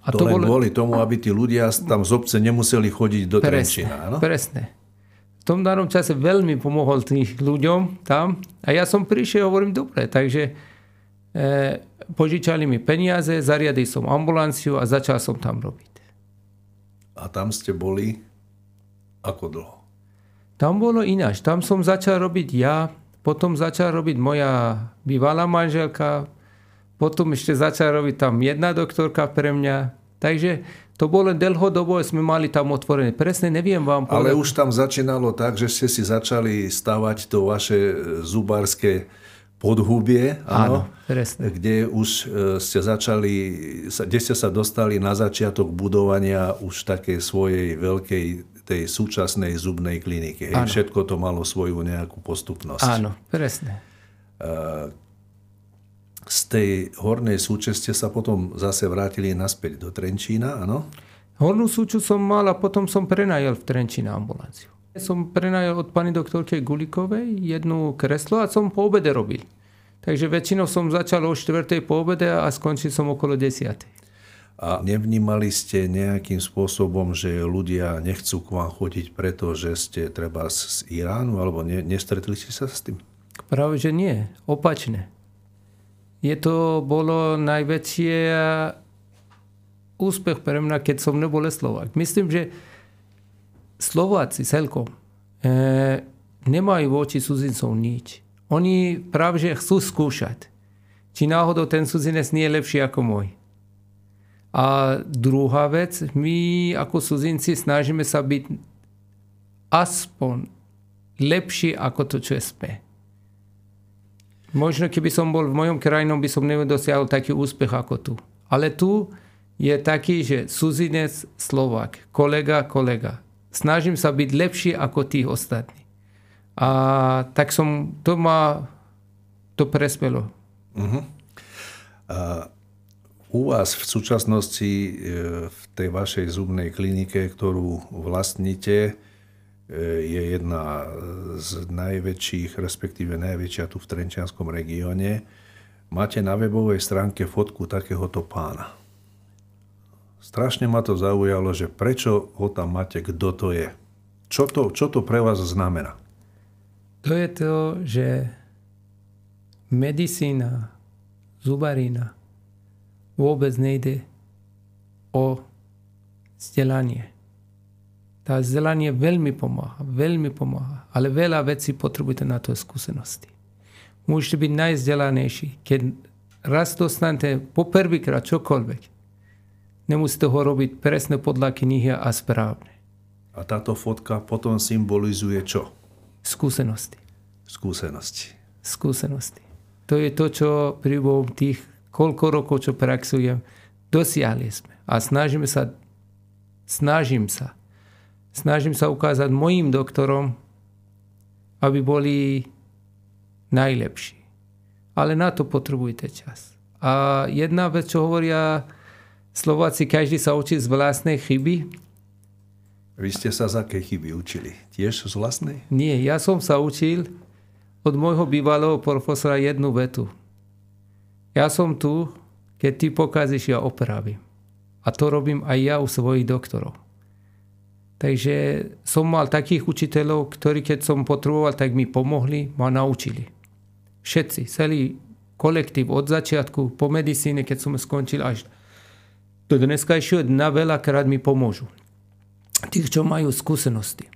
A to, to len bolo... kvôli tomu, aby tí ľudia tam z obce nemuseli chodiť do presne, Trenčína. Áno? Presne. V tom danom čase veľmi pomohol tých ľuďom tam. A ja som prišiel a hovorím, dobre, takže e, požičali mi peniaze, zariadil som ambulanciu a začal som tam robiť. A tam ste boli ako dlho? Tam bolo ináč. Tam som začal robiť ja, potom začal robiť moja bývalá manželka, potom ešte začal robiť tam jedna doktorka pre mňa. Takže to bolo dlhodobo, sme mali tam otvorené. Presne neviem vám povedať. Ale už tam začínalo tak, že ste si začali stavať to vaše e, zubárske podhubie, áno, áno presne. kde už e, ste začali, kde ste sa dostali na začiatok budovania už takej svojej veľkej tej súčasnej zubnej kliniky. Hej, všetko to malo svoju nejakú postupnosť. Áno, presne. Z tej hornej súčeste sa potom zase vrátili naspäť do Trenčína, áno? Hornú súču som mal a potom som prenajal v Trenčína ambulanciu. Som prenajal od pani doktorke Gulikovej jednu kreslo a som po obede robil. Takže väčšinou som začal o 4. po obede a skončil som okolo 10. A nevnímali ste nejakým spôsobom, že ľudia nechcú k vám chodiť, pretože ste treba z Iránu, alebo ne, nestretli ste sa s tým? Práve, že nie. Opačne. Je to bolo najväčšie úspech pre mňa, keď som nebol Slovák. Myslím, že Slováci celkom e, nemajú voči cudzincov nič. Oni práve, že chcú skúšať, či náhodou ten cudzinec nie je lepší ako môj. A druhá vec, my ako cuzinci snažíme sa byť aspoň lepší ako to, čo sme. Možno keby som bol v mojom krajinom, by som nedosiahol taký úspech ako tu. Ale tu je taký, že cuzinec Slovak, kolega, kolega. Snažím sa byť lepší ako tí ostatní. A tak som, to ma to prespelo. Uh-huh. Uh, u vás v súčasnosti e, v tej vašej zubnej klinike, ktorú vlastníte, je jedna z najväčších, respektíve najväčšia tu v Trenčianskom regióne. Máte na webovej stránke fotku takéhoto pána. Strašne ma to zaujalo, že prečo ho tam máte, kto to je. Čo to, čo to pre vás znamená? To je to, že medicína, zubarina, vôbec nejde o vzdelanie. Tá vzdelanie veľmi pomáha, veľmi pomáha, ale veľa vecí potrebujete na to skúsenosti. Môžete byť najvzdelanejší, keď raz dostanete po prvýkrát čokoľvek, nemusíte ho robiť presne podľa knihy a správne. A táto fotka potom symbolizuje čo? Skúsenosti. Skúsenosti. Skúsenosti. To je to, čo pri tých koľko rokov, čo praxujem, dosiahli sme. A snažíme sa, snažím sa, snažím sa ukázať mojim doktorom, aby boli najlepší. Ale na to potrebujete čas. A jedna vec, čo hovoria Slováci, každý sa učí z vlastnej chyby. Vy ste sa z akej chyby učili? Tiež z vlastnej? Nie, ja som sa učil od môjho bývalého profesora jednu vetu. Ja som tu, keď ty pokazíš, ja opravím. A to robím aj ja u svojich doktorov. Takže som mal takých učiteľov, ktorí keď som potreboval, tak mi pomohli, ma naučili. Všetci, celý kolektív od začiatku po medicíne, keď som skončil až do dneskajšieho dna veľakrát mi pomôžu. Tých, čo majú skúsenosti.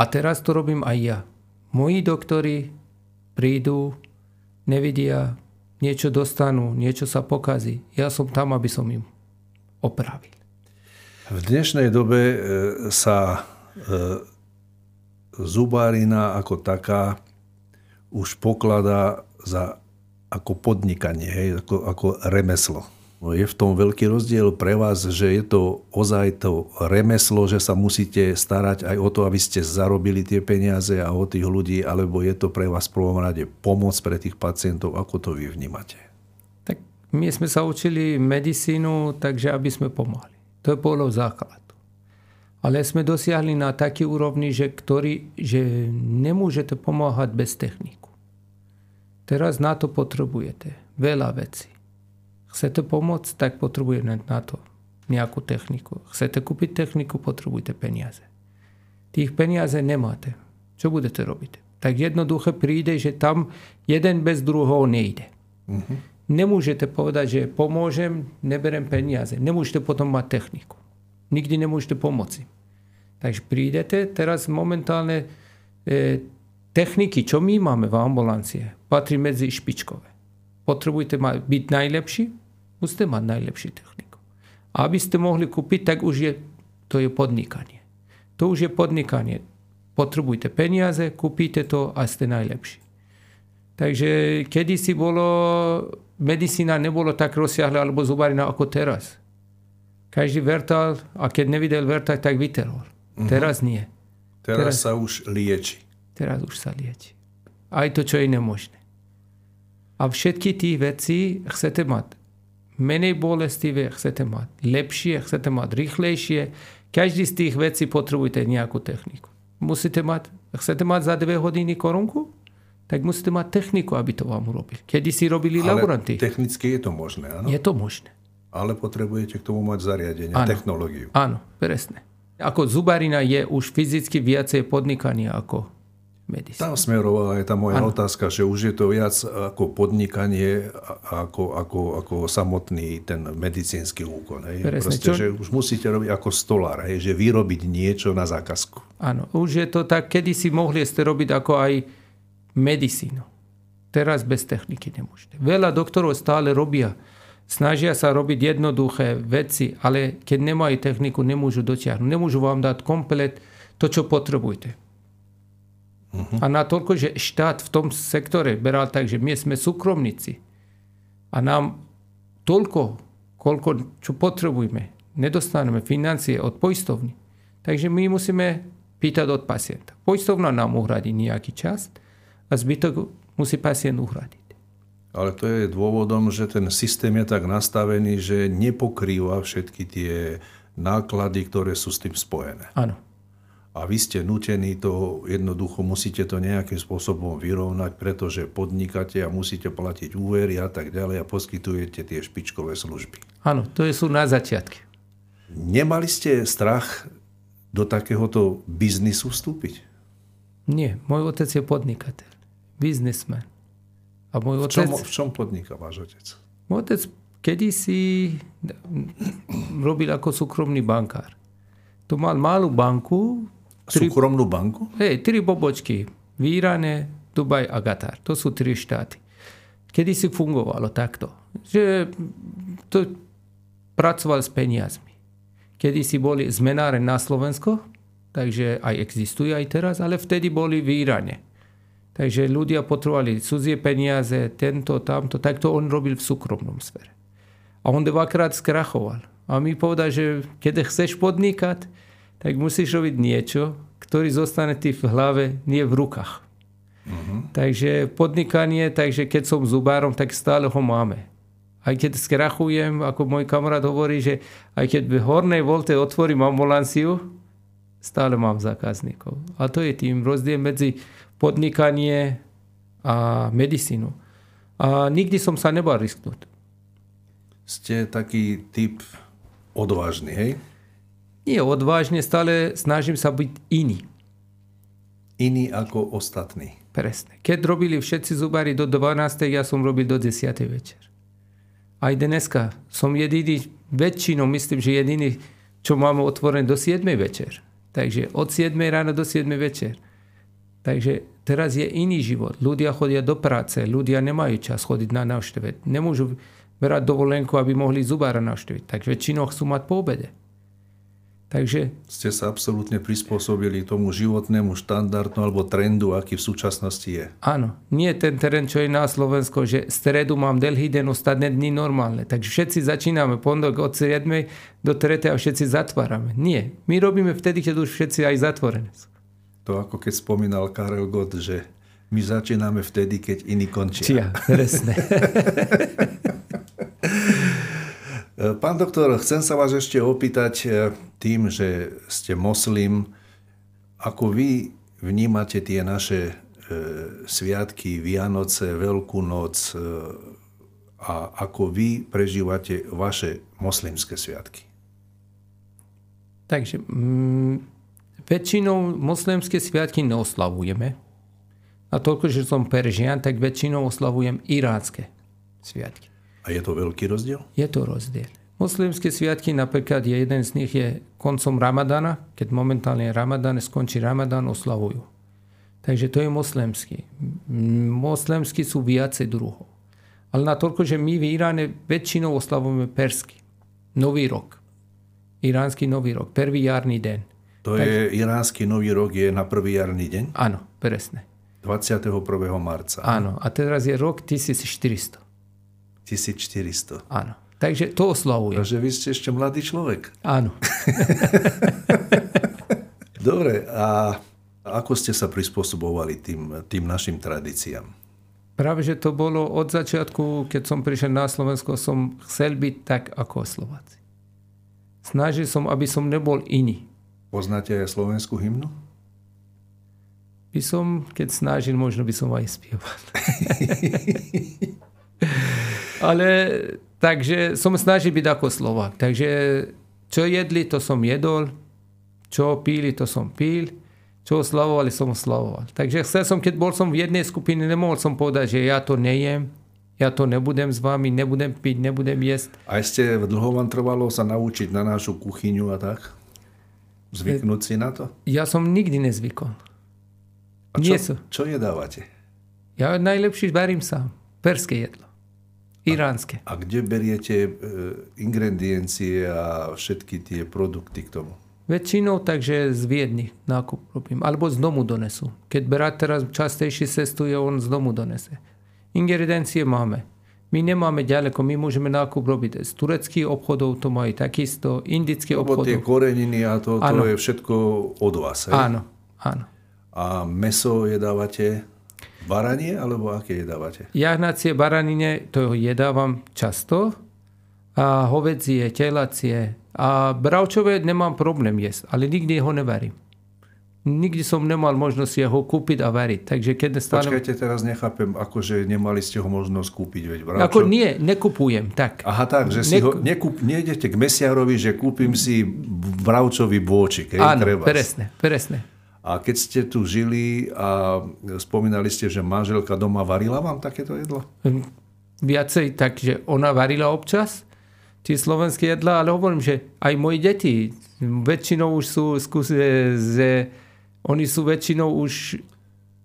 A teraz to robím aj ja. Moji doktori prídu, nevidia, niečo dostanú, niečo sa pokazí. Ja som tam, aby som im opravil. V dnešnej dobe e, sa e, zubárina ako taká už pokladá za ako podnikanie, hej, ako, ako remeslo. No je v tom veľký rozdiel pre vás, že je to ozaj to remeslo, že sa musíte starať aj o to, aby ste zarobili tie peniaze a o tých ľudí, alebo je to pre vás v prvom rade pomoc pre tých pacientov, ako to vy vnímate? Tak my sme sa učili medicínu, takže aby sme pomohli. To je bolo základ. Ale sme dosiahli na taký úrovni, že, ktorý, že nemôžete pomáhať bez techniku. Teraz na to potrebujete veľa vecí Chcete pomôcť, tak potrebujete na to nejakú techniku. Chcete kúpiť techniku, potrebujete peniaze. Tých peniaze nemáte. Čo budete robiť? Tak jednoduché príde, že tam jeden bez druhého nejde. Uh-huh. Nemôžete povedať, že pomôžem, neberem peniaze. Nemôžete potom mať techniku. Nikdy nemôžete pomôcť. Takže prídete, teraz momentálne e, techniky, čo my máme v ambulancie, patrí medzi špičkové. Potrebujete byť najlepší, Musíte mať najlepšiu techniku. A aby ste mohli kúpiť, tak už je, to je podnikanie. To už je podnikanie. Potrebujete peniaze, kúpite to a ste najlepší. Takže kedysi bolo, medicína nebolo tak rozsiahla alebo zubarina ako teraz. Každý vertal a keď nevidel vertať, tak vyterol. Uh-huh. Teraz nie. Teraz, teraz sa už lieči. Teraz už sa lieči. Aj to, čo je nemožné. A všetky tie veci chcete mať menej bolestivé chcete mať, lepšie chcete mať, rýchlejšie. Každý z tých vecí potrebujete nejakú techniku. Musíte mať, chcete mať za dve hodiny korunku? Tak musíte mať techniku, aby to vám urobil. Kedy si robili Ale laboranty. technicky je to možné, áno? Je to možné. Ale potrebujete k tomu mať zariadenie, áno. technológiu. Áno, presne. Ako zubarina je už fyzicky viacej podnikania ako medicíny. Tam smerovala aj tá moja ano. otázka, že už je to viac ako podnikanie, ako, ako, ako samotný ten medicínsky úkon. Hej? Proste, čo? že už musíte robiť ako stolár, hej? že vyrobiť niečo na zákazku. Áno, už je to tak, kedy si mohli ste robiť ako aj medicínu. Teraz bez techniky nemôžete. Veľa doktorov stále robia, snažia sa robiť jednoduché veci, ale keď nemajú techniku, nemôžu dotiahnuť. Nemôžu vám dať komplet to, čo potrebujete. Uh-huh. A na toľko, že štát v tom sektore beral tak, že my sme súkromníci a nám toľko, koľko, čo potrebujeme, nedostaneme financie od poistovny. Takže my musíme pýtať od pacienta. Poistovna nám uhradí nejaký čas a zbytok musí pacient uhradiť. Ale to je dôvodom, že ten systém je tak nastavený, že nepokrýva všetky tie náklady, ktoré sú s tým spojené. Áno a vy ste nutení to jednoducho, musíte to nejakým spôsobom vyrovnať, pretože podnikáte a musíte platiť úvery a tak ďalej a poskytujete tie špičkové služby. Áno, to sú na začiatky. Nemali ste strach do takéhoto biznisu vstúpiť? Nie, môj otec je podnikateľ, biznismen. A môj otec... v, čom, v čom podniká váš otec? Môj otec kedysi robil ako súkromný bankár. To mal malú banku, Tri, Súkromnú banku? Hej, tri bobočky. V Iráne, Dubaj a Gatar. To sú tri štáty. Kedy si fungovalo takto. Že to pracoval s peniazmi. Kedy si boli zmenáre na Slovensko, takže aj existujú aj teraz, ale vtedy boli v Iráne. Takže ľudia potrebovali cudzie peniaze, tento, tamto, tak to on robil v súkromnom sfere. A on dvakrát skrachoval. A mi povedal, že keď chceš podnikať, tak musíš robiť niečo, ktorý zostane ty v hlave, nie v rukách. Uh-huh. Takže podnikanie, takže keď som zubárom, tak stále ho máme. Aj keď skrachujem, ako môj kamarát hovorí, že aj keď v hornej volte otvorím ambulanciu, stále mám zákazníkov. A to je tým rozdiel medzi podnikanie a medicínu. A nikdy som sa nebal risknúť. Ste taký typ odvážny, hej? Nie odvážne, stále snažím sa byť iný. Iný ako ostatní. Presne. Keď robili všetci zubári do 12. ja som robil do 10. večer. Aj dneska som jediný, väčšinou myslím, že jediný, čo máme otvorené do 7. večer. Takže od 7. rána do 7. večer. Takže teraz je iný život. Ľudia chodia do práce, ľudia nemajú čas chodiť na návšteve. Nemôžu brať dovolenku, aby mohli zubára navštíviť. Tak väčšinou chcú mať po obede. Takže Ste sa absolútne prispôsobili tomu životnému štandardu alebo trendu, aký v súčasnosti je. áno, nie ten terén, čo je na Slovensko, že stredu mám dlhý deň, ostatné dni normálne. Takže všetci začíname pondok od 7. do 3. a všetci zatvárame. Nie, my robíme vtedy, keď už všetci aj zatvorené sú. To ako keď spomínal Karel Gott, že my začíname vtedy, keď iní končia. Čia, presne. (laughs) Pán doktor, chcem sa vás ešte opýtať e, tým, že ste moslim, ako vy vnímate tie naše e, sviatky, Vianoce, Veľkú noc e, a ako vy prežívate vaše moslimské sviatky? Takže mm, väčšinou moslimské sviatky neoslavujeme. A toľko, že som Peržian, tak väčšinou oslavujem iránske sviatky. A je to veľký rozdiel? Je to rozdiel. Moslimské sviatky, napríklad je jeden z nich je koncom Ramadana, keď momentálne Ramadan, skončí Ramadan, oslavujú. Takže to je moslemský. Moslemskí sú viacej druhov. Ale na toľko, že my v Iráne väčšinou oslavujeme persky. Nový rok. Iránsky nový rok. Prvý jarný deň. To je iránsky nový rok, je na prvý jarný deň, Áno, presne. 21. marca. Áno. A teraz je rok 1400. 1400. Áno. Takže to oslavujem. Takže vy ste ešte mladý človek. Áno. (laughs) Dobre, a ako ste sa prispôsobovali tým, tým našim tradíciám? Práve, že to bolo od začiatku, keď som prišiel na Slovensko, som chcel byť tak ako Slováci. Snažil som, aby som nebol iný. Poznáte aj slovenskú hymnu? By som, keď snažil, možno by som aj spieval. (laughs) Ale takže som snažil byť ako Slovák. Takže čo jedli, to som jedol. Čo píli, to som píl. Čo oslavovali, som oslavoval. Takže chcel som, keď bol som v jednej skupine, nemohol som povedať, že ja to nejem, ja to nebudem s vami, nebudem piť, nebudem jesť. Aj ste dlho vám trvalo sa naučiť na našu kuchyňu a tak? Zvyknúť si na to? Ja som nikdy nezvykol. A Nie čo, som. čo jedávate? Ja najlepšie varím sám. Perské jedlo. Iránske. A kde beriete e, ingrediencie a všetky tie produkty k tomu? Väčšinou takže z Viedny nákup robím. Alebo z domu donesú. Keď brat teraz častejšie cestuje, on z domu donese. Ingrediencie máme. My nemáme ďaleko, my môžeme nákup robiť z tureckých obchodov, to majú takisto, indické Lebo tie koreniny a to, to Áno. je všetko od vás. Hej? Áno, áno. A meso jedávate baranie, alebo aké jedávate? Jahnacie baranine, to jedávam často. A hovedzie, telacie. A bravčové nemám problém jesť, ale nikdy ho nevarím. Nikdy som nemal možnosť ho kúpiť a variť. Takže keď stále... Počkajte, teraz nechápem, akože nemali ste ho možnosť kúpiť, veď bravčo. Ako nie, nekupujem, tak. Aha, tak, že si ho, nekup, nejdete k mesiarovi, že kúpim si bravčový bôčik, Áno, treba. presne, presne. A keď ste tu žili a spomínali ste, že manželka doma varila vám takéto jedlo? Viacej, takže ona varila občas tie slovenské jedlá, ale hovorím, že aj moji deti väčšinou už sú skúse, že oni sú väčšinou už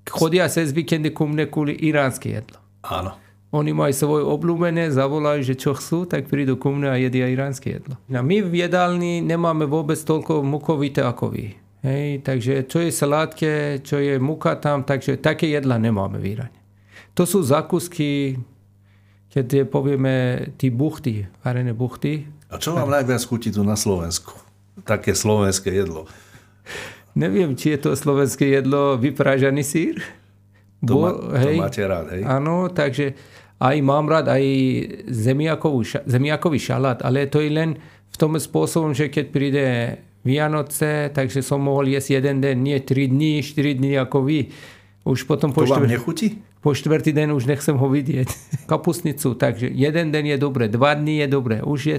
chodia cez víkendy ku mne kvôli iránske jedlo. Áno. Oni majú svoje obľúbené, zavolajú, že čo chcú, tak prídu ku mne a jedia iránske jedlo. A my v jedálni nemáme vôbec toľko mukovité ako vy. Hej, takže čo je salátke, čo je muka tam, takže také jedla nemáme v Iráne. To sú zákusky, keď povieme, tí buchty, varené buchty. A čo vám najviac chutí tu na Slovensku? Také slovenské jedlo. Neviem, či je to slovenské jedlo vypražaný sír. To, ma, Bo- to máte rád, hej? Áno, takže aj mám rád aj zemiakovú, zemiakový šalát, ale to je len v tom spôsobom, že keď príde Vianoce, takže som mohol jesť jeden deň, nie 3 dní, 4 dní ako vy. Už potom po, To štvr- po štvrtý deň už nechcem ho vidieť. (laughs) Kapusnicu, takže jeden deň je dobre, dva dní je dobre. Už je,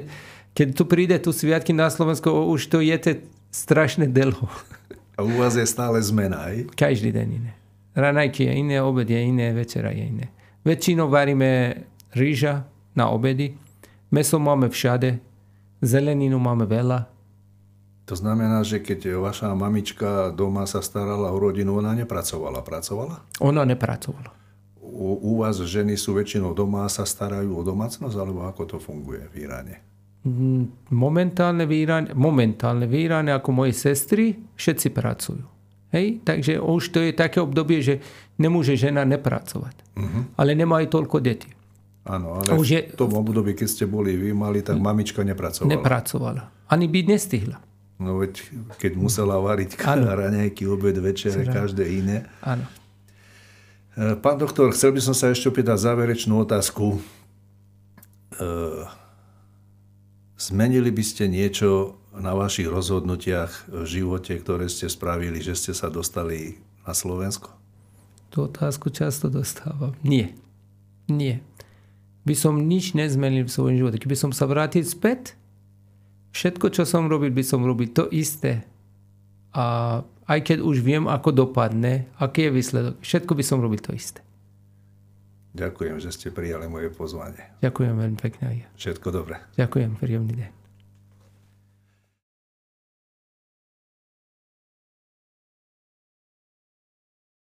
keď tu príde tu sviatky na Slovensko, už to jete strašne dlho. (laughs) A u vás je stále zmena, hej? Každý deň iné. Ranajky je iné, obed je iné, večera je iné. Väčšinou varíme rýža na obedy. Meso máme všade. Zeleninu máme veľa. To znamená, že keď vaša mamička doma sa starala o rodinu, ona nepracovala. Pracovala? Ona nepracovala. U, u vás ženy sú väčšinou doma a sa starajú o domácnosť, alebo ako to funguje v Iráne? Momentálne v Iráne, momentálne v Iráne ako moje sestry, všetci pracujú. Hej? Takže už to je také obdobie, že nemôže žena nepracovať. Uh-huh. Ale nemá aj toľko detí. Áno, ale už je, v tom období, keď ste boli vy mali, tak mamička nepracovala. Nepracovala. Ani byť nestihla. No veď, keď musela variť (laughs) raňajky, obed, večere, každé iné. Áno. E, pán doktor, chcel by som sa ešte opýtať záverečnú otázku. E, zmenili by ste niečo na vašich rozhodnutiach v živote, ktoré ste spravili, že ste sa dostali na Slovensko? Tú otázku často dostávam. Nie. Nie. By som nič nezmenil v svojom živote. Keby som sa vrátil späť, všetko, čo som robil, by som robil to isté. A aj keď už viem, ako dopadne, aký je výsledok, všetko by som robil to isté. Ďakujem, že ste prijali moje pozvanie. Ďakujem veľmi pekne. Všetko dobré. Ďakujem, príjemný deň.